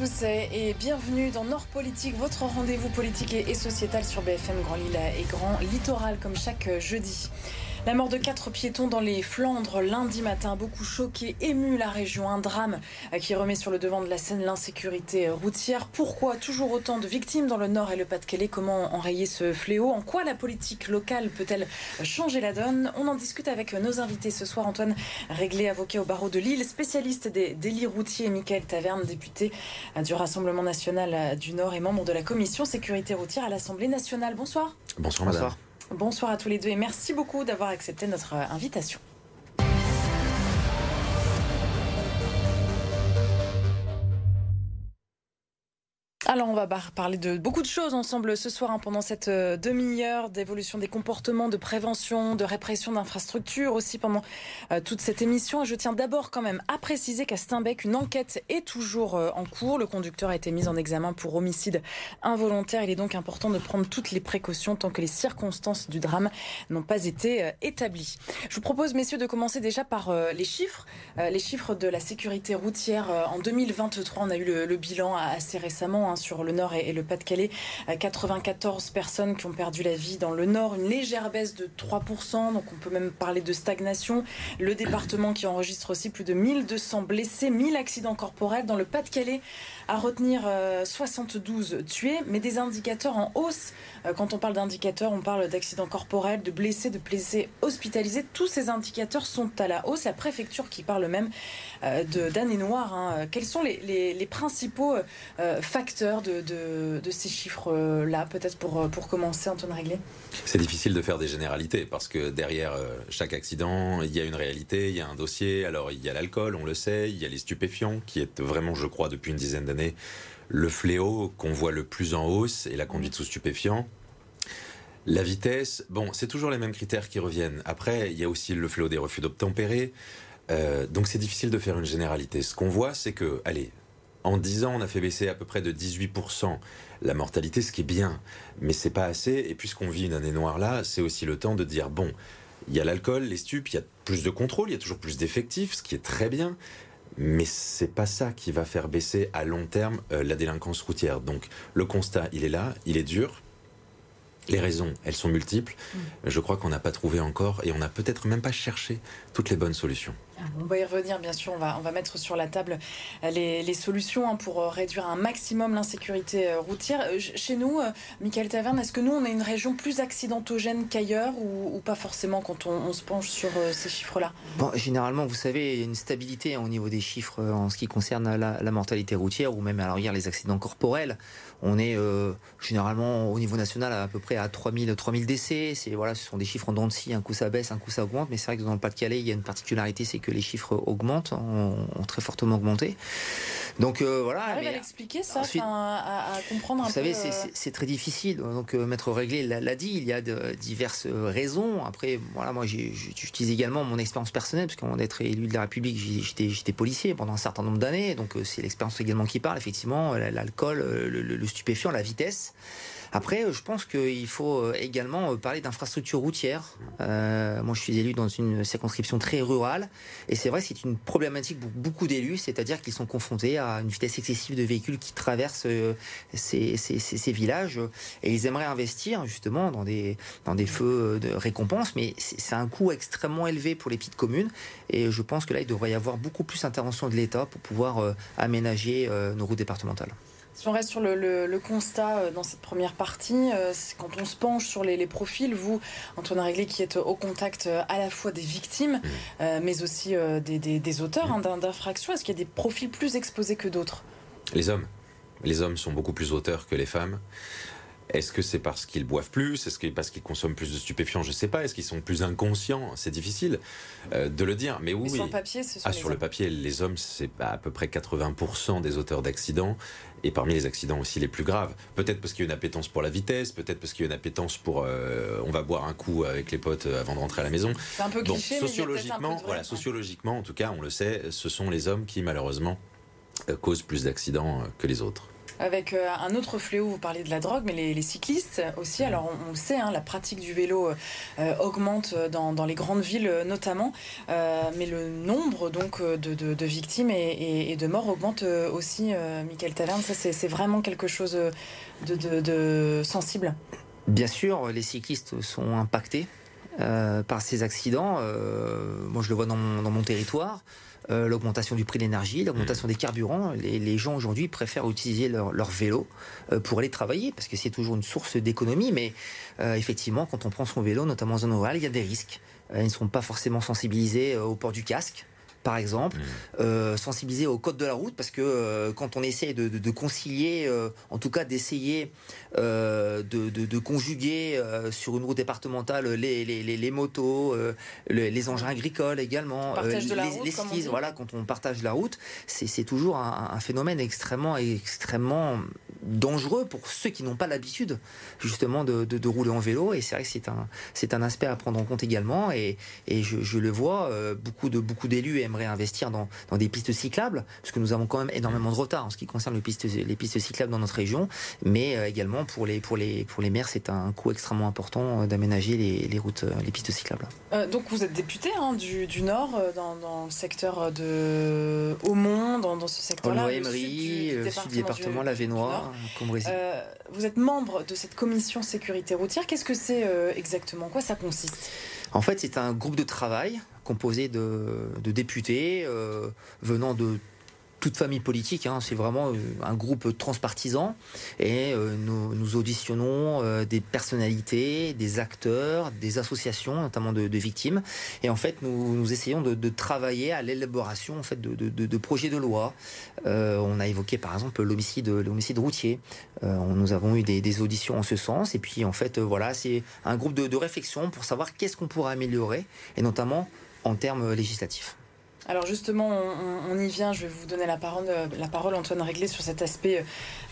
Tous et bienvenue dans Nord Politique, votre rendez-vous politique et sociétal sur BFM Grand Lille et Grand Littoral comme chaque jeudi. La mort de quatre piétons dans les Flandres lundi matin, beaucoup choqué, ému la région. Un drame qui remet sur le devant de la scène l'insécurité routière. Pourquoi toujours autant de victimes dans le Nord et le Pas-de-Calais? Comment enrayer ce fléau? En quoi la politique locale peut-elle changer la donne? On en discute avec nos invités ce soir. Antoine Réglé, avocat au barreau de Lille, spécialiste des délits routiers. Et Michael Taverne, député du Rassemblement national du Nord et membre de la commission sécurité routière à l'Assemblée nationale. Bonsoir. Bonsoir, Bonsoir. Bonsoir à tous les deux et merci beaucoup d'avoir accepté notre invitation. Alors on va parler de beaucoup de choses ensemble ce soir hein, pendant cette euh, demi-heure d'évolution des comportements, de prévention, de répression d'infrastructures aussi pendant euh, toute cette émission. Je tiens d'abord quand même à préciser qu'à Steinbeck, une enquête est toujours euh, en cours. Le conducteur a été mis en examen pour homicide involontaire. Il est donc important de prendre toutes les précautions tant que les circonstances du drame n'ont pas été établies. Je vous propose messieurs de commencer déjà par les chiffres. Les chiffres de la sécurité routière en 2023, on a eu le, bilan assez récemment. Hein, sur le Nord et, le Pas-de-Calais. 94 euh, personnes qui ont perdu la vie dans le Nord, une légère baisse de 3%, donc on peut même parler de stagnation. Le département qui enregistre aussi plus de 1200 blessés, 1000 accidents corporels dans le Pas-de-Calais à retenir 72 euh, tués, mais des indicateurs en hausse. Euh, quand on parle d'indicateurs, on parle d'accidents corporels, de blessés, de blessés hospitalisés. Tous ces indicateurs sont à la hausse. La préfecture qui parle même d'année noire. Hein. Quels sont les principaux facteurs de, ces chiffres-là, peut-être pour, pour commencer, Antoine Réglé? C'est difficile de faire des généralités parce que derrière euh, chaque accident, il y a une réalité, il y a un dossier. Alors il y a l'alcool, on le sait, il y a les stupéfiants, qui est vraiment, je crois, depuis une dizaine d'années, le fléau qu'on voit le plus en hausse et la conduite sous stupéfiants. La vitesse, bon, c'est toujours les mêmes critères qui reviennent. Après, il y a aussi le fléau des refus d'obtempérer. Euh, donc c'est difficile de faire une généralité. Ce qu'on voit, c'est que, allez, en 10 ans, on a fait baisser à peu près de 18% la mortalité, ce qui est bien, mais c'est pas assez. Et puisqu'on vit une année noire là, c'est aussi le temps de dire bon, il y a l'alcool, les stupes, il y a plus de contrôle, il y a toujours plus d'effectifs, ce qui est très bien. Mais c'est pas ça qui va faire baisser à long terme euh, la délinquance routière. Donc le constat, il est là, il est dur. Les raisons, elles sont multiples. Mm. Je crois qu'on n'a pas trouvé encore et on n'a peut-être même pas cherché toutes les bonnes solutions. On va y revenir, bien sûr. On va, on va mettre sur la table euh, les, solutions hein, pour euh, réduire un maximum l'insécurité euh, routière. Chez nous, Michael Taverne, est-ce que nous, on est une région plus accidentogène qu'ailleurs ou, pas forcément quand on, se penche sur ces chiffres-là? Bon, Généralement, vous savez, il y a une stabilité hein, au niveau des chiffres en ce qui concerne la, mortalité routière ou même alors hier les accidents corporels. On est généralement au niveau national à, peu près à 3000, 3000 décès. C'est voilà, ce sont des chiffres en dents de scie. Un coup ça baisse, un coup ça augmente. Mais c'est vrai que dans le Pas-de-Calais, il y a une particularité, c'est que les chiffres augmentent, ont, très fortement augmenté. Donc euh, voilà. Arrive à l'expliquer ça, à, comprendre un vous savez, euh, c'est très difficile. Donc euh, Maître Réglé l'a dit, il y a de diverses raisons. Après, voilà, moi j'utilise également mon expérience personnelle, parce qu'avant d'être élu de la République, j'étais policier pendant un certain nombre d'années. Donc c'est l'expérience également qui parle, effectivement, l'alcool, le, stupéfiant, la vitesse. Après, euh, je pense qu'il faut euh, également euh, parler d'infrastructures routières. moi, je suis élu dans une circonscription très rurale, et c'est vrai c'est une problématique pour beaucoup d'élus, c'est-à-dire qu'ils sont confrontés à une vitesse excessive de véhicules qui traversent ces, villages, et ils aimeraient investir justement dans des, dans des feux de récompense, mais c'est un coût extrêmement élevé pour les petites communes, et je pense que là, il devrait y avoir beaucoup plus d'intervention de l'État pour pouvoir aménager nos routes départementales. Si on reste sur le, constat euh, dans cette première partie, euh, quand on se penche sur les, profils, vous, Antoine Réglé, qui êtes au contact euh, à la fois des victimes, mmh. mais aussi des, auteurs hein, d'infractions, est-ce qu'il y a des profils plus exposés que d'autres? Les hommes. Les hommes sont beaucoup plus auteurs que les femmes. Est-ce que c'est parce qu'ils boivent plus? Est-ce que parce qu'ils consomment plus de stupéfiants? Je ne sais pas. Est-ce qu'ils sont plus inconscients? C'est difficile euh, de le dire. Mais oui. sur le papier, ce ah, sur le papier, les hommes, c'est à peu près 80% des auteurs d'accidents. Et parmi les accidents aussi les plus graves. Peut-être parce qu'il y a une appétence pour la vitesse, peut-être parce qu'il y a une appétence pour euh, on va boire un coup avec les potes euh, avant de rentrer à la maison. C'est un peu cliché, sociologiquement, voilà, sociologiquement, en tout cas, on le sait, ce sont les hommes qui malheureusement causent plus d'accidents que les autres. Avec euh, un autre fléau, vous parlez de la drogue, mais les, cyclistes aussi. Alors on, le sait, hein, la pratique du vélo euh, augmente dans, les grandes villes notamment, mais le nombre donc de, victimes et, de morts augmente aussi. Michael Taverne, ça c'est vraiment quelque chose de, sensible. Bien sûr, les cyclistes sont impactés par ces accidents. moi, je le vois dans mon territoire. Euh, l'augmentation du prix de l'énergie, l'augmentation des carburants. Les, gens aujourd'hui préfèrent utiliser leur, vélo euh, pour aller travailler parce que c'est toujours une source d'économie. Mais euh, effectivement, quand on prend son vélo, notamment en zone rurale, il y a des risques. ils ne sont pas forcément sensibilisés au port du casque par exemple, mmh. euh, sensibiliser au code de la route, parce que euh, quand on essaie de, concilier, euh, en tout cas d'essayer de, conjuguer sur une route départementale les, motos, les, engins agricoles également, les, skis, voilà, quand on partage la route, c'est toujours un, un, phénomène extrêmement, extrêmement dangereux pour ceux qui n'ont pas l'habitude justement de, de, rouler en vélo. Et c'est vrai que c'est un, c'est un aspect à prendre en compte également. Et, et je, je, le vois, euh, beaucoup, de, beaucoup d'élus aimeraient investir dans, dans, des pistes cyclables, parce que nous avons quand même énormément de retard en ce qui concerne les pistes, les pistes cyclables dans notre région. Mais euh, également pour les, pour, les, pour les maires, c'est un coût extrêmement important euh, d'aménager les, les, routes, les pistes cyclables. donc vous êtes député hein, du, du, Nord, dans, dans, le secteur de Haumont, dans, dans ce secteur-là. Le sud, du département, la Vénois. Euh, vous êtes membre de cette commission sécurité routière. Qu'est-ce que c'est euh, exactement? Quoi ça consiste? En fait, c'est un groupe de travail composé de, députés euh, venant de toute famille politique. Hein. c'est vraiment euh, un groupe transpartisan et euh, nous, auditionnons des personnalités, des acteurs, des associations, notamment de, victimes. Et en fait, nous, essayons de, travailler à l'élaboration en fait de, projets de loi. on a évoqué par exemple l'homicide, l'homicide routier. nous avons eu des, auditions en ce sens. Et puis en fait, voilà, c'est un groupe de réflexion pour savoir qu'est-ce qu'on pourrait améliorer et notamment en termes législatifs. Alors justement, on, y vient. Je vais vous donner la parole, euh, la parole Antoine Réglé, sur cet aspect euh,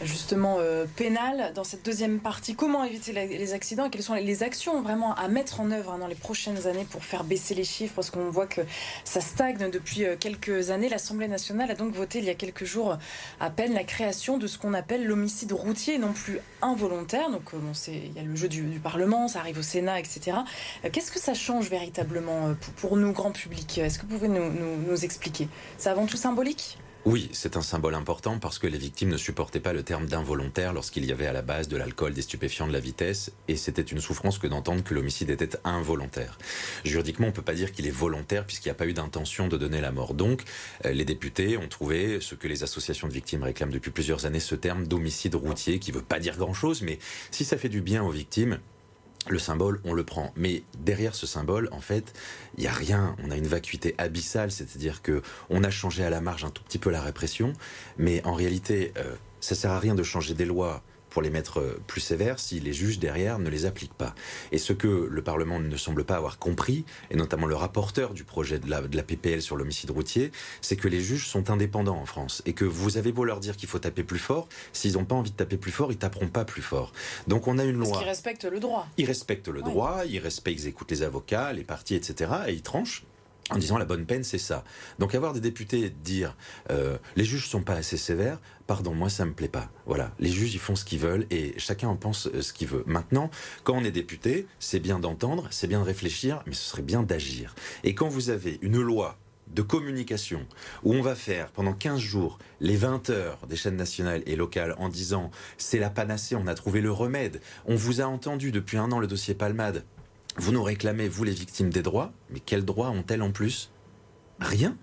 justement euh, pénal. Dans cette deuxième partie, comment éviter les accidents? Et quelles sont les actions vraiment à mettre en œuvre hein, dans les prochaines années pour faire baisser les chiffres? Parce qu'on voit que ça stagne depuis quelques années. L'Assemblée nationale a donc voté il y a quelques jours à peine la création de ce qu'on appelle l'homicide routier, non plus involontaire. Donc il y a le jeu du, Parlement, ça arrive au Sénat, etc. Qu'est-ce que ça change véritablement pour, nous, grand public? Est-ce que vous pouvez nous expliquer C'est avant tout symbolique? Oui, c'est un symbole important parce que les victimes ne supportaient pas le terme d'involontaire lorsqu'il y avait à la base de l'alcool, des stupéfiants, de la vitesse, et c'était une souffrance que d'entendre que l'homicide était involontaire. Juridiquement, on ne peut pas dire qu'il est volontaire puisqu'il n'y a pas eu d'intention de donner la mort. Donc, euh, les députés ont trouvé ce que les associations de victimes réclament depuis plusieurs années, ce terme d'homicide routier qui ne veut pas dire grand-chose, mais si ça fait du bien aux victimes, le symbole, on le prend. Mais derrière ce symbole, en fait, il n'y a rien. On a une vacuité abyssale, c'est-à-dire que on a changé à la marge un tout petit peu la répression, mais en réalité, euh, ça sert à rien de changer des lois pour les mettre euh, plus sévères si les juges derrière ne les appliquent pas. Et ce que le Parlement ne semble pas avoir compris, et notamment le rapporteur du projet de la, de la PPL sur l'homicide routier, c'est que les juges sont indépendants en France et que vous avez beau leur dire qu'il faut taper plus fort, s'ils n'ont pas envie de taper plus fort, ils taperont pas plus fort. Donc on a une loi. Parce qu'ils respectent le droit. Ils respectent le droit, ils respectent, ils écoutent les avocats, les partis, etc. Et ils tranchent en disant la bonne peine, c'est ça. Donc avoir des députés dire euh, les juges sont pas assez sévères, pardon, moi ça me plaît pas. Voilà, les juges ils font ce qu'ils veulent et chacun en pense euh, ce qu'il veut. Maintenant, quand on est député, c'est bien d'entendre, c'est bien de réfléchir, mais ce serait bien d'agir. Et quand vous avez une loi de communication où on va faire pendant 15 jours les 20 heures des chaînes nationales et locales en disant c'est la panacée, on a trouvé le remède, on vous a entendu depuis un an le dossier Palmade, vous nous réclamez, vous les victimes des droits, mais quels droits ont-elles en plus? Rien.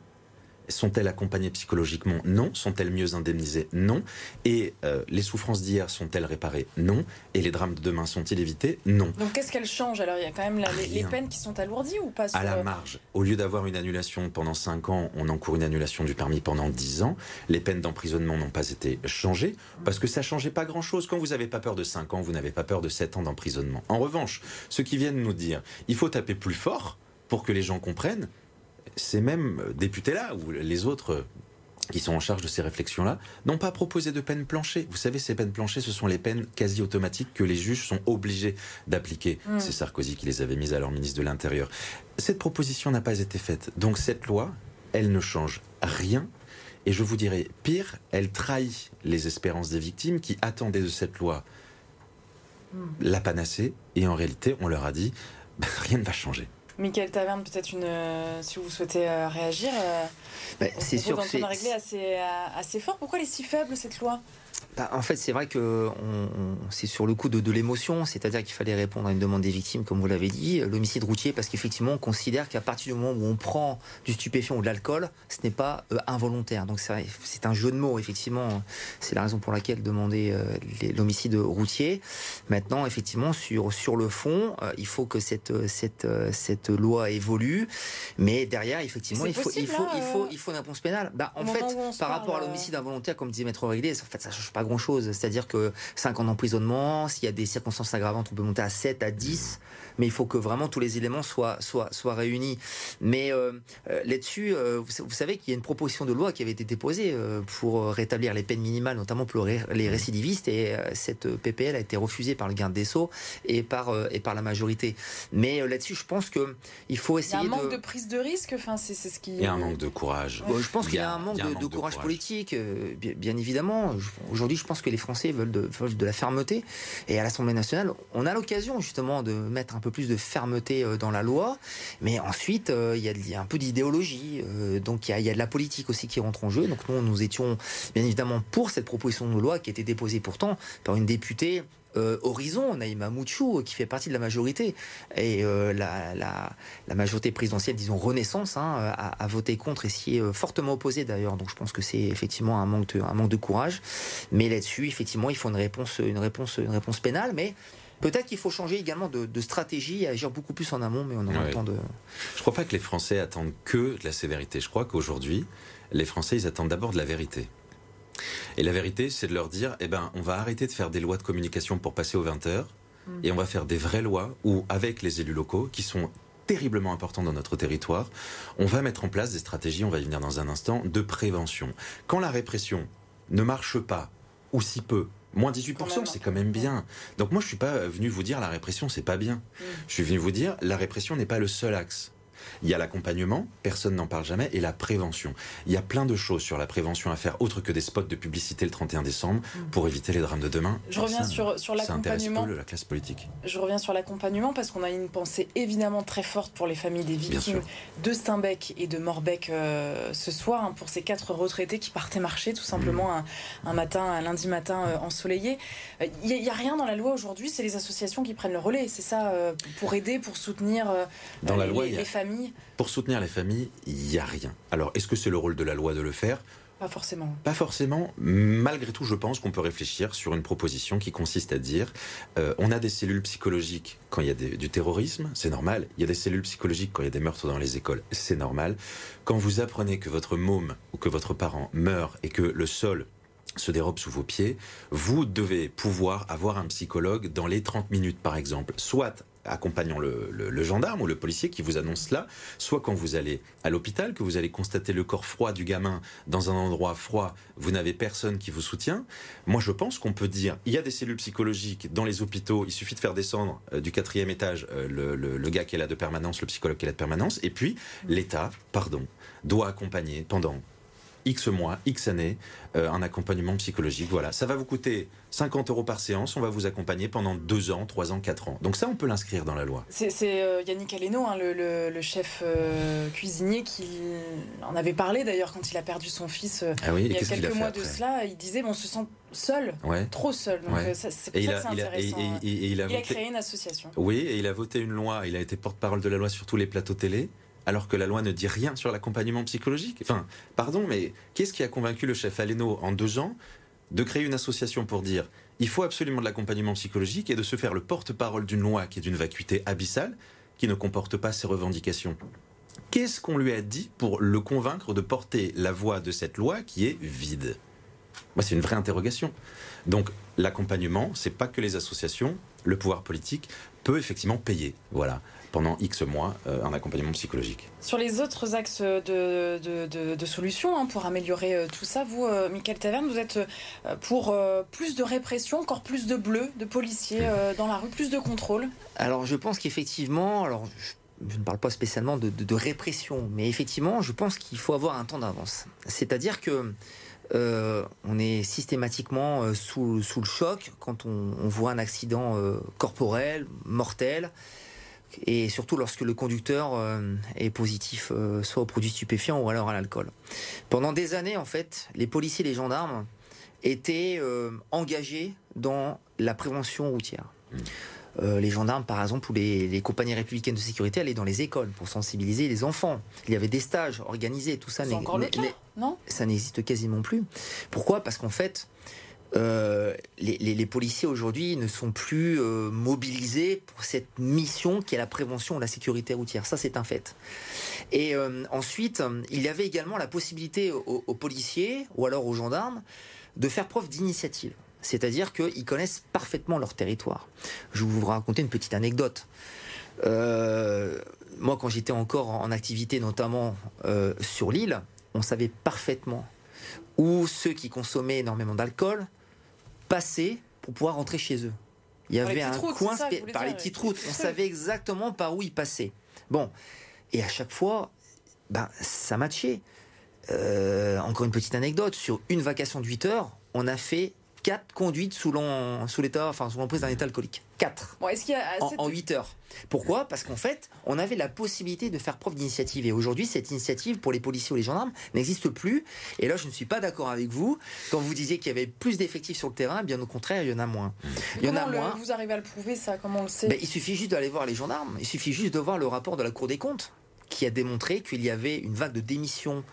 Sont-elles accompagnées psychologiquement Non. Sont-elles mieux indemnisées Non. Et euh, les souffrances d'hier sont-elles réparées Non. Et les drames de demain sont-ils évités Non. Donc qu'est-ce qu'elles changent Alors? Il y a quand même les, peines qui sont alourdies ou pas À la marge. Au lieu d'avoir une annulation pendant 5 ans, on encourt une annulation du permis pendant 10 ans. Les peines d'emprisonnement n'ont pas été changées parce que ça changeait pas grand-chose. Quand vous n'avez pas peur de 5 ans, vous n'avez pas peur de 7 ans d'emprisonnement. En revanche, ceux qui viennent nous dire il faut taper plus fort pour que les gens comprennent, ces mêmes députés-là, ou les autres qui sont en charge de ces réflexions-là, n'ont pas proposé de peine planchée. Vous savez, ces peines planchées, ce sont les peines quasi automatiques que les juges sont obligés d'appliquer. Mm. C'est Sarkozy qui les avait mises à leur ministre de l'Intérieur. Cette proposition n'a pas été faite. Donc cette loi, elle ne change rien Et je vous dirais, pire, elle trahit les espérances des victimes qui attendaient de cette loi hmm. la panacée. Et en réalité, on leur a dit, bah, rien ne va changer. Michael Taverne, peut-être une, euh, si vous souhaitez euh, réagir. Bah, c'est sûr. C'est assez, assez fort. Pourquoi elle est si faible cette loi? Bah, en fait, c'est vrai que c'est sur le coup de, l'émotion, c'est-à-dire qu'il fallait répondre à une demande des victimes, comme vous l'avez dit, l'homicide routier, parce qu'effectivement, on considère qu'à partir du moment où on prend du stupéfiant ou de l'alcool, ce n'est pas euh, involontaire. Donc c'est un jeu de mots, effectivement. C'est la raison pour laquelle demander euh, l'homicide routier. Maintenant, effectivement, sur, sur le fond, euh, il faut que cette, cette, cette loi évolue, mais derrière, effectivement, il faut, il, faut, il, faut, il faut une réponse pénale. Bah, en fait, par rapport à l'homicide involontaire, comme disait Maître Réglé, en fait, ça ne change pas grand-chose. C'est-à-dire que 5 ans d'emprisonnement, s'il y a des circonstances aggravantes, on peut monter à 7, à 10, mais il faut que vraiment tous les éléments soient, soient, soient réunis. Mais euh, euh, là-dessus, euh, vous, savez qu'il y a une proposition de loi qui avait été déposée pour rétablir les peines minimales, notamment pour les récidivistes, et cette PPL a été refusée par le garde des Sceaux et par, et par la majorité. Mais là-dessus, je pense qu'il faut essayer Il y a un manque de, prise de risque, enfin, c'est ce qui... Il y a un manque de courage. je pense qu'il y, a un manque, de, courage, politique, bien, évidemment. Aujourd'hui, je pense que les Français veulent de, de la fermeté. Et à l'Assemblée nationale, on a l'occasion justement de mettre un peu plus de fermeté euh, dans la loi. Mais ensuite, euh, il y, a un peu d'idéologie. Euh, donc il y, a, de la politique aussi qui rentre en jeu. Donc nous, nous étions bien évidemment pour cette proposition de loi qui a été déposée pourtant par une députée Horizon, Naïma Mouchou, qui fait partie de la majorité. Et la, majorité présidentielle, disons Renaissance, hein, a, voté contre et s'y est fortement opposée d'ailleurs. Donc je pense que c'est effectivement un manque, de, un manque de courage. Mais là-dessus, effectivement, il faut une réponse, une réponse, une réponse pénale. Mais Peut-être qu'il faut changer également de, stratégie et agir beaucoup plus en amont, mais on aura le temps de. Je ne crois pas que les Français attendent que de la sévérité. Je crois qu'aujourd'hui, les Français, ils attendent d'abord de la vérité. Et la vérité, c'est de leur dire, eh ben, on va arrêter de faire des lois de communication pour passer aux 20 heures, mm. et on va faire des vraies lois où, avec les élus locaux, qui sont terriblement importants dans notre territoire, on va mettre en place des stratégies, on va y venir dans un instant, de prévention. Quand la répression ne marche pas, ou si peu, Moins 18%, c'est quand même bien. Donc moi, je suis pas venu vous dire la répression, c'est pas bien. Mm. Je suis venu vous dire la répression n'est pas le seul axe. Il y a l'accompagnement, personne n'en parle jamais, et la prévention. Il y a plein de choses sur la prévention à faire, autre que des spots de publicité le 31 décembre, mm. pour éviter les drames de demain. Je reviens sur, sur l'accompagnement. la classe politique. Je reviens sur l'accompagnement parce qu'on a une pensée évidemment très forte pour les familles des victimes de Steinbeck et de Morbeck euh, ce soir, hein, pour ces quatre retraités qui partaient marcher tout simplement mm. un, matin, un lundi matin euh, ensoleillé. Il euh, n'y a, rien dans la loi aujourd'hui, c'est les associations qui prennent le relais, c'est ça, pour aider, pour soutenir dans la loi, les familles pour soutenir les familles, il n'y a rien. Alors, est-ce que c'est le rôle de la loi de le faire? Pas forcément. Pas forcément. Malgré tout, je pense qu'on peut réfléchir sur une proposition qui consiste à dire euh, on a des cellules psychologiques quand il y a du terrorisme, c'est normal. Il y a des cellules psychologiques quand il y a des meurtres dans les écoles, c'est normal. Quand vous apprenez que votre môme ou que votre parent meurt et que le sol se dérobe sous vos pieds, vous devez pouvoir avoir un psychologue dans les 30 minutes, par exemple, soit accompagnant le, gendarme ou le policier qui vous annonce cela, soit quand vous allez à l'hôpital, que vous allez constater le corps froid du gamin dans un endroit froid, vous n'avez personne qui vous soutient. Moi, je pense qu'on peut dire, il y a des cellules psychologiques dans les hôpitaux, il suffit de faire descendre euh, du quatrième étage euh, le, le, gars qui est là de permanence, le psychologue qui est là de permanence, et puis l'État, pardon, doit accompagner pendant X mois, X années, euh, un accompagnement psychologique. Voilà, ça va vous coûter 50 euros par séance. On va vous accompagner pendant 2 ans, 3 ans, 4 ans. Donc ça, on peut l'inscrire dans la loi. C'est euh, Yannick Aleno, hein, le, chef euh, cuisinier, qui en avait parlé d'ailleurs quand il a perdu son fils ah il y a quelques mois de cela. Il disait, bon, on se sent seul, trop seul. Donc c'est il a, intéressant. il a créé une association. Oui, et il a voté une loi. Il a été porte-parole de la loi sur tous les plateaux télé alors que la loi ne dit rien sur l'accompagnement psychologique. Enfin, pardon, mais qu'est-ce qui a convaincu le chef Aleno en deux ans de créer une association pour dire il faut absolument de l'accompagnement psychologique et de se faire le porte-parole d'une loi qui est d'une vacuité abyssale, qui ne comporte pas ses revendications Qu'est-ce qu'on lui a dit pour le convaincre de porter la voix de cette loi qui est vide? Moi, c'est une vraie interrogation. Donc, l'accompagnement, c'est pas que les associations, le pouvoir politique peut effectivement payer. Voilà pendant X mois euh, un accompagnement psychologique. Sur les autres axes de, de, solutions hein, pour améliorer euh, tout ça, vous, euh, Michael Taverne, vous êtes pour plus de répression, encore plus de bleus, de policiers dans la rue, plus de contrôle? Alors je pense qu'effectivement, alors je ne parle pas spécialement de, répression, mais effectivement, je pense qu'il faut avoir un temps d'avance. C'est-à-dire que euh, on est systématiquement euh, sous, le choc quand on, voit un accident euh, corporel, mortel, et surtout lorsque le conducteur est positif soit aux produits stupéfiants ou alors à l'alcool. Pendant des années, en fait, les policiers et les gendarmes étaient engagés dans la prévention routière. Mmh. Euh, les gendarmes, par exemple, ou les, compagnies républicaines de sécurité allaient dans les écoles pour sensibiliser les enfants. Il y avait des stages organisés, tout ça. non? Ça n'existe quasiment plus. Pourquoi? Parce qu'en fait, euh, les, policiers aujourd'hui ne sont plus euh, mobilisés pour cette mission qui est la prévention de la sécurité routière. Ça, c'est un fait. Et ensuite, il y avait également la possibilité aux policiers ou alors aux gendarmes de faire preuve d'initiative c'est-à-dire qu'ils connaissent parfaitement leur territoire. Je vais vous raconter une petite anecdote. Euh, moi, quand j'étais encore en activité, notamment euh, sur l'île, on savait parfaitement où ceux qui consommaient énormément d'alcool passaient pour pouvoir rentrer chez eux. Il y avait un coin par les petites routes. On savait exactement par où ils passaient. Bon, et à chaque fois, ben, ça matchait. Euh, encore une petite anecdote sur une vacation de 8 heures, on a fait quatre conduites sous l'état, enfin sous l'emprise d'un état alcoolique. Quatre. Bon, est-ce qu'il y a en, 8 heures. Pourquoi? Parce qu'en fait, on avait la possibilité de faire preuve d'initiative. Et aujourd'hui, cette initiative pour les policiers ou les gendarmes n'existe plus. Et là, je ne suis pas d'accord avec vous. Quand vous disiez qu'il y avait plus d'effectifs sur le terrain, bien au contraire, il y en a moins. Il y en a moins. Vous arrivez à le prouver, ça? Comment on le sait? Ben, Il suffit juste d'aller voir les gendarmes. Il suffit juste de voir le rapport de la Cour des comptes qui a démontré qu'il y avait une vague de démissions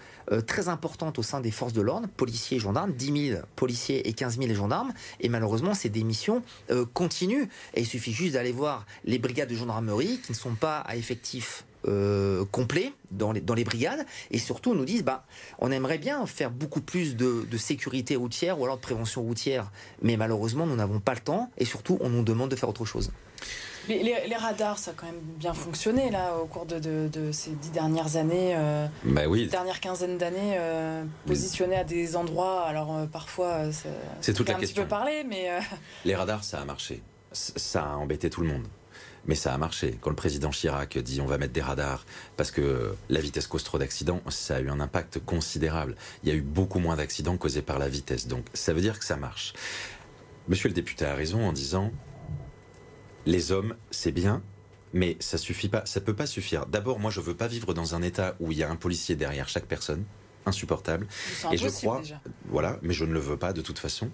très importante au sein des forces de l'ordre, policiers et gendarmes, 10 000 policiers et 15 000 gendarmes. Et malheureusement, ces démissions euh, continuent. Et il suffit juste d'aller voir les brigades de gendarmerie qui ne sont pas à effectif euh, complet dans les, dans les brigades et surtout nous disent bah, on aimerait bien faire beaucoup plus de, de, sécurité routière ou alors de prévention routière mais malheureusement nous n'avons pas le temps et surtout on nous demande de faire autre chose. Les, radars, ça a quand même bien fonctionné là au cours de, ces dix dernières années, euh, bah oui. dernière quinzaine d'années, euh, positionnés à des endroits. Alors euh, parfois, c'est toute la un petit peu parler, mais les radars, ça a marché. Ça a embêté tout le monde. Mais ça a marché. Quand le président Chirac dit on va mettre des radars parce que la vitesse cause trop d'accidents, ça a eu un impact considérable. Il y a eu beaucoup moins d'accidents causés par la vitesse. Donc ça veut dire que ça marche. Monsieur le député a raison en disant les hommes, c'est bien, mais ça suffit pas, ça peut pas suffire. D'abord, moi, je veux pas vivre dans un état où il y a un policier derrière chaque personne, insupportable. Et je crois, voilà, mais je ne le veux pas de toute façon.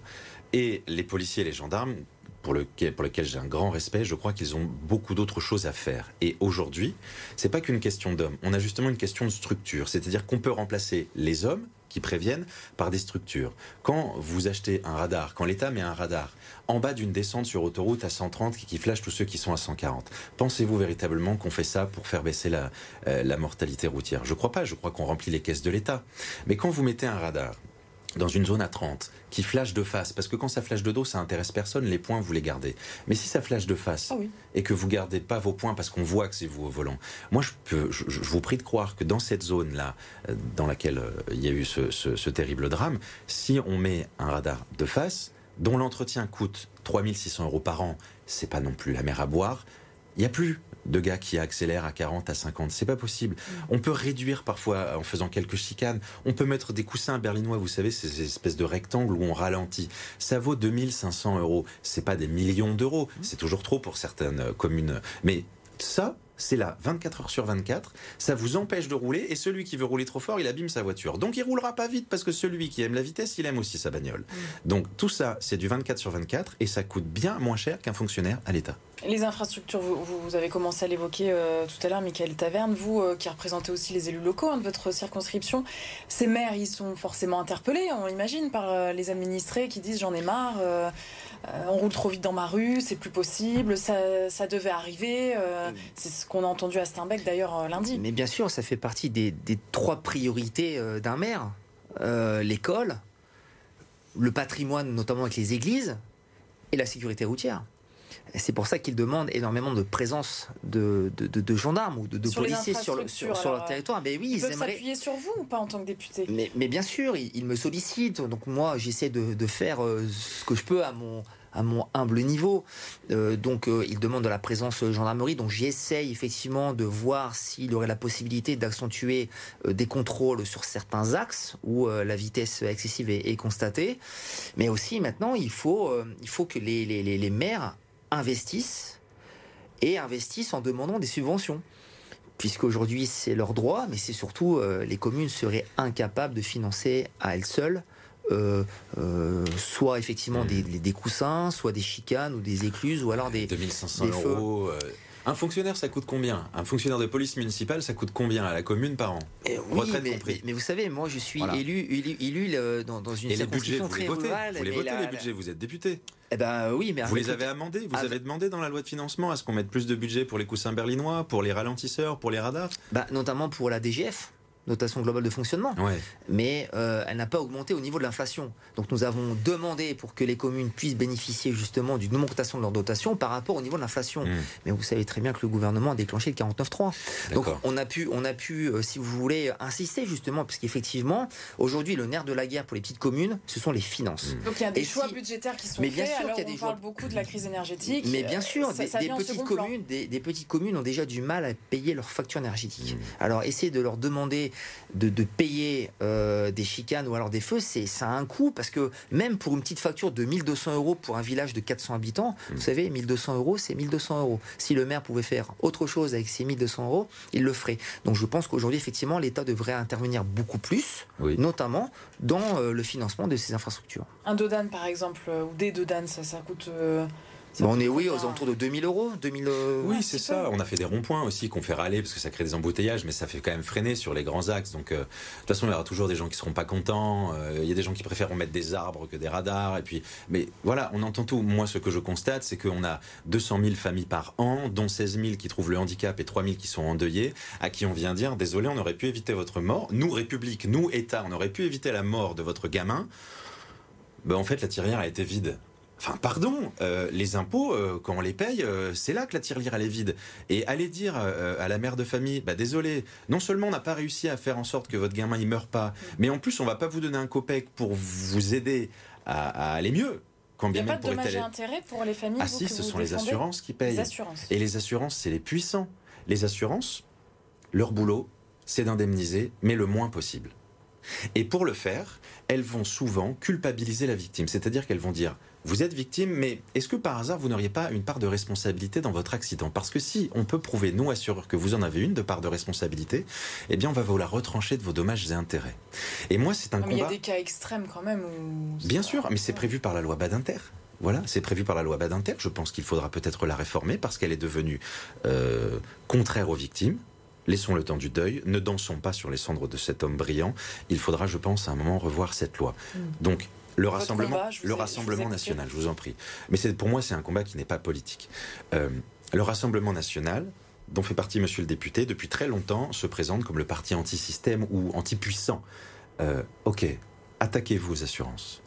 Et les policiers et les gendarmes, pour, pour lesquels j'ai un grand respect, je crois qu'ils ont beaucoup d'autres choses à faire. Et aujourd'hui, c'est pas qu'une question d'hommes. On a justement une question de structure, c'est-à-dire qu'on peut remplacer les hommes qui préviennent par des structures. Quand vous achetez un radar, quand l'État met un radar en bas d'une descente sur autoroute à 130 qui, flash tous ceux qui sont à 140, pensez-vous véritablement qu'on fait ça pour faire baisser la, euh, la mortalité routière? Je crois pas, je crois qu'on remplit les caisses de l'État. Mais quand vous mettez un radar dans une zone à 30, qui flash de face, parce que quand ça flash de dos, ça intéresse personne, les points, vous les gardez. Mais si ça flash de face, ah et que vous gardez pas vos points parce qu'on voit que c'est vous au volant, moi, je, peux, je, vous prie de croire que dans cette zone-là, euh, dans laquelle euh, il y a eu ce, ce terrible drame, si on met un radar de face, dont l'entretien coûte 3600 euros par an, c'est pas non plus la mer à boire, il n'y a plus de gars qui accélèrent à 40, à 50. C'est pas possible. Mm. On peut réduire parfois en faisant quelques chicanes. On peut mettre des coussins berlinois, vous savez, ces espèces de rectangles où on ralentit. Ça vaut 2500 euros. C'est pas des millions d'euros. Mm. C'est toujours trop pour certaines communes. Mais ça, c'est là 24 heures sur 24, ça vous empêche de rouler et celui qui veut rouler trop fort, il abîme sa voiture. Donc il roulera pas vite parce que celui qui aime la vitesse, il aime aussi sa bagnole. Mm. Donc tout ça, c'est du 24 sur 24 et ça coûte bien moins cher qu'un fonctionnaire à l'État. Les infrastructures, vous, avez commencé à l'évoquer euh, tout à l'heure, Michael Taverne, vous euh, qui représentez aussi les élus locaux hein, de votre circonscription. Ces maires, ils sont forcément interpellés, on imagine, par euh, les administrés qui disent j'en ai marre. On roule trop vite dans ma rue, c'est plus possible, ça, devait arriver. C'est ce qu'on a entendu à Steinbeck d'ailleurs lundi. Mais bien sûr, ça fait partie des, trois priorités d'un maire l'école, le patrimoine, notamment avec les églises, et la sécurité routière. C'est pour ça qu'il demande énormément de présence de, gendarmes ou de, policiers sur, leur territoire. Mais oui, ils, peuvent s'appuyer sur vous ou pas en tant que député? Mais, bien sûr, ils, me sollicitent. Donc moi, j'essaie de, faire ce que je peux à mon, à mon humble niveau. Euh, donc, euh, il demande de la présence gendarmerie. Donc, j'essaye effectivement de voir s'il aurait la possibilité d'accentuer des contrôles sur certains axes où la vitesse excessive est, constatée. Mais aussi, maintenant, il faut, il faut que les, les, les maires investissent et investissent en demandant des subventions puisqu'aujourd'hui c'est leur droit, mais c'est surtout les communes seraient incapables de financer à elles seules euh, euh, soit effectivement des, mmh. des, coussins, soit des chicanes ou des écluses, ou alors des 2500 euros. Euh, un fonctionnaire, ça coûte combien? Un fonctionnaire de police municipale, ça coûte combien à la commune par an? Eh oui, mais, vous savez, moi je suis élu, élu, dans, dans, une Et budgets, vous les votez, vous les votez les budgets, vous êtes député. Eh ben oui, mais vous les avez amendés. Vous avez demandé dans la loi de financement à ce qu'on mette plus de budget pour les coussins berlinois, pour les ralentisseurs, pour les radars? Bah, notamment pour la DGF notation globale de fonctionnement, mais euh, elle n'a pas augmenté au niveau de l'inflation. Donc nous avons demandé pour que les communes puissent bénéficier justement d'une augmentation de leur dotation par rapport au niveau de l'inflation. Hmm. Mais vous savez très bien que le gouvernement a déclenché le 49.3. Donc on a pu, on a pu, euh, si vous voulez, insister justement, parce qu'effectivement, aujourd'hui, le nerf de la guerre pour les petites communes, ce sont les finances. Hmm. Donc il y a des choix budgétaires qui sont mais bien faits. Sûr alors on parle beaucoup de la crise énergétique. Mais bien sûr, des, petites communes, des, petites communes ont déjà du mal à payer leurs factures énergétiques. Hmm. Alors essayez de leur demander de, payer euh, des chicanes ou alors des feux, c'est ça a un coût parce que même pour une petite facture de 1200 euros pour un village de 400 habitants, mmh. vous savez, 1200 euros, c'est 1200 euros. Si le maire pouvait faire autre chose avec ces 1200 euros, il le ferait. Donc je pense qu'aujourd'hui, effectivement, l'État devrait intervenir beaucoup plus, notamment dans euh, le financement de ces infrastructures. Un Dodan, par exemple, euh, ou des Dodan, ça, ça coûte on est, oui, aux alentours de 2000 euros. 2000, euh, Oui, c'est ça. On a fait des ronds-points aussi qu'on fait râler parce que ça crée des embouteillages, mais ça fait quand même freiner sur les grands axes. Donc, euh, de toute façon, il y aura toujours des gens qui seront pas contents. Euh, il y a des gens qui préfèrent mettre des arbres que des radars. Et puis, mais voilà, on entend tout. Moi, ce que je constate, c'est qu'on a 200 000 familles par an, dont 16 000 qui trouvent le handicap et 3 000 qui sont endeuillés, à qui on vient dire désolé, on aurait pu éviter votre mort. Nous, République, nous, État, on aurait pu éviter la mort de votre gamin. Ben, en fait, la tirière a été vide. Enfin, pardon, euh, les impôts, euh, quand on les paye, euh, c'est là que la tirelire elle est vide. Et aller dire à la mère de famille, bah désolé, non seulement on n'a pas réussi à faire en sorte que votre gamin il meure pas, mais en plus on va pas vous donner un copec pour vous aider à, aller mieux. Quand bien Il n'y a pas de dommages et intérêts pour les familles. Ah si, ce sont les assurances qui payent. Et les assurances, c'est les puissants. Les assurances, leur boulot, c'est d'indemniser, mais le moins possible. Et pour le faire, elles vont souvent culpabiliser la victime. C'est-à-dire qu'elles vont dire vous êtes victime, mais est-ce que par hasard vous n'auriez pas une part de responsabilité dans votre accident? Parce que si on peut prouver, nous assureurs, que vous en avez une de part de responsabilité, eh bien on va vous la retrancher de vos dommages et intérêts. Et moi c'est un combat. Mais il y a des cas extrêmes quand même. Bien sûr, mais c'est prévu par la loi Badinter. Voilà, c'est prévu par la loi Badinter. Je pense qu'il faudra peut-être la réformer parce qu'elle est devenue euh, contraire aux victimes. Laissons le temps du deuil, ne dansons pas sur les cendres de cet homme brillant. Il faudra, je pense, à un moment revoir cette loi. Mm. Donc, le rassemblement, le rassemblement national, je vous en prie. Mais c'est pour moi, c'est un combat qui n'est pas politique. Euh, le Rassemblement national, dont fait partie Monsieur le député, depuis très longtemps, se présente comme le parti anti-système ou anti-puissant. Euh, ok, attaquez-vous aux assurances.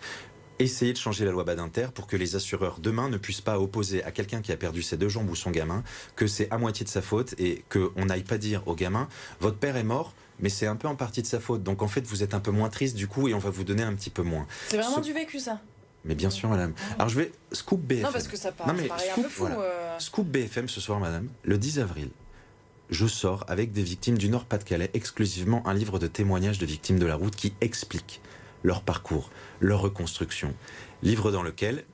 Essayez de changer la loi Badinter pour que les assureurs demain ne puissent pas opposer à quelqu'un qui a perdu ses deux jambes ou son gamin que c'est à moitié de sa faute et qu'on n'aille pas dire au gamin votre père est mort, mais c'est un peu en partie de sa faute. Donc en fait, vous êtes un peu moins triste du coup et on va vous donner un petit peu moins. C'est vraiment du vécu ça. Mais bien sûr, madame. Ah Alors je vais scoop BFM. Non, parce que ça paraît, un peu fou. Euh. Scoop BFM ce soir, madame. Le 10 avril, je sors avec des victimes du Nord-Pas-de-Calais exclusivement un livre de témoignages de victimes de la route qui explique leur parcours, leur reconstruction. Livre dans lequel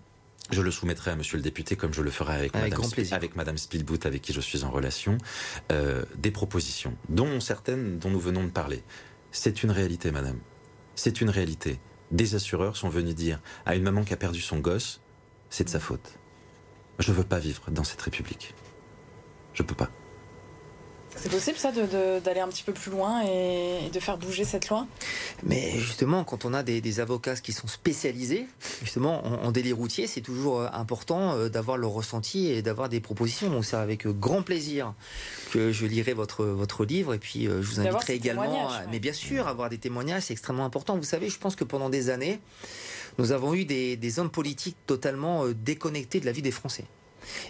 je le soumettrai à Monsieur le député, comme je le ferai avec, Madame, avec Madame Spielboot, avec qui je suis en relation, euh, des propositions, dont certaines dont nous venons de parler. C'est une réalité, Madame. C'est une réalité. Des assureurs sont venus dire à une maman qui a perdu son gosse, c'est de sa faute. Je ne veux pas vivre dans cette République. Je ne peux pas. C'est possible ça d'aller un petit peu plus loin et, de faire bouger cette loi? Mais justement, quand on a des, avocats qui sont spécialisés, justement en, délit routier, c'est toujours euh, important euh, d'avoir leur ressenti et d'avoir des propositions. Donc c'est avec euh, grand plaisir que je lirai votre, votre livre et puis je vous inviterai également, mais bien sûr, avoir des témoignages, c'est extrêmement important. Vous savez, je pense que pendant des années, nous avons eu des, des hommes politiques totalement déconnectés de la vie des Français.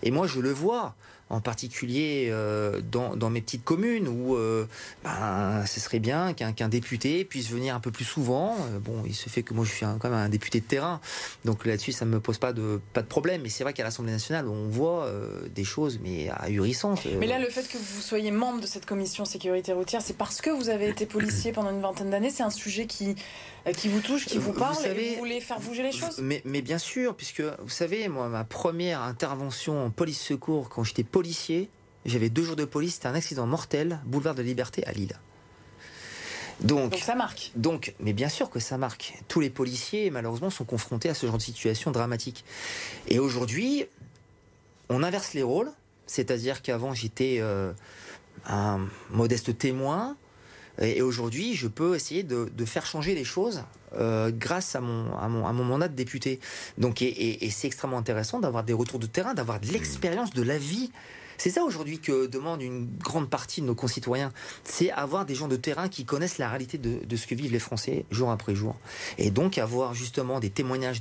Et moi, je le vois en particulier euh, dans, dans, mes petites communes où euh, ben, ce serait bien qu'un député puisse venir un peu plus souvent. Euh, bon, il se fait que moi je suis quand même un député de terrain, donc là-dessus ça ne me pose pas de, pas de problème. Mais c'est vrai qu'à l'Assemblée nationale, on voit des choses mais ahurissantes. Mais là, le fait que vous soyez membre de cette commission sécurité routière, c'est parce que vous avez été policier pendant une vingtaine d'années. C'est un sujet qui qui vous touche, qui vous parle, vous et vous voulez faire bouger les choses mais, mais, bien sûr, puisque vous savez, moi, ma première intervention en police secours quand j'étais policier, j'avais deux jours de police, c'était un accident mortel, boulevard de Liberté à Lille. Donc, donc, ça marque. Donc, mais bien sûr que ça marque. Tous les policiers, malheureusement, sont confrontés à ce genre de situation dramatique. Et aujourd'hui, on inverse les rôles. C'est-à-dire qu'avant, j'étais euh, un modeste témoin. Et aujourd'hui, je peux essayer de, faire changer les choses euh, grâce à mon, à, mon, à mon mandat de député. Donc, et, et c'est extrêmement intéressant d'avoir des retours de terrain, d'avoir de l'expérience de la vie c'est ça aujourd'hui que demande une grande partie de nos concitoyens. C'est avoir des gens de terrain qui connaissent la réalité de, ce que vivent les Français jour après jour. Et donc avoir justement des témoignages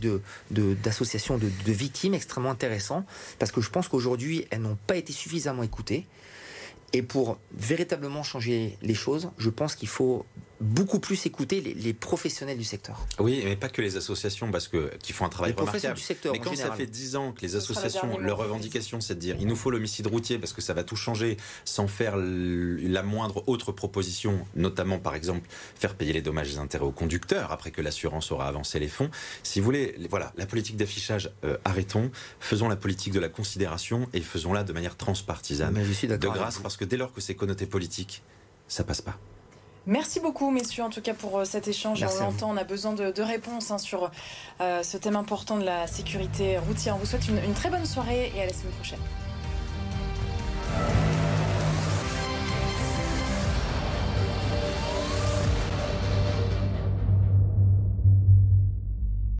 d'associations de, de victimes extrêmement intéressants. Parce que je pense qu'aujourd'hui, elles n'ont pas été suffisamment écoutées. Et pour véritablement changer les choses, je pense qu'il faut beaucoup plus écouter les, professionnels du secteur. Oui, mais pas que les associations, parce que qui font un travail les remarquable. Du secteur, mais quand ça fait dix ans que les associations, leur revendication, c'est de dire il nous faut l'homicide routier parce que ça va tout changer, sans faire la moindre autre proposition, notamment par exemple faire payer les dommages et intérêts aux conducteurs après que l'assurance aura avancé les fonds. Si vous voulez, voilà, la politique d'affichage, euh, arrêtons, faisons la politique de la considération et faisons-la de manière transpartisane, de grâce, parce que dès lors que c'est connoté politique, ça passe pas. Merci beaucoup, messieurs, en tout cas pour euh, cet échange. on l'entend, on a besoin de, réponses hein, sur euh, ce thème important de la sécurité routière. On vous souhaite une, une très bonne soirée et à la semaine prochaine.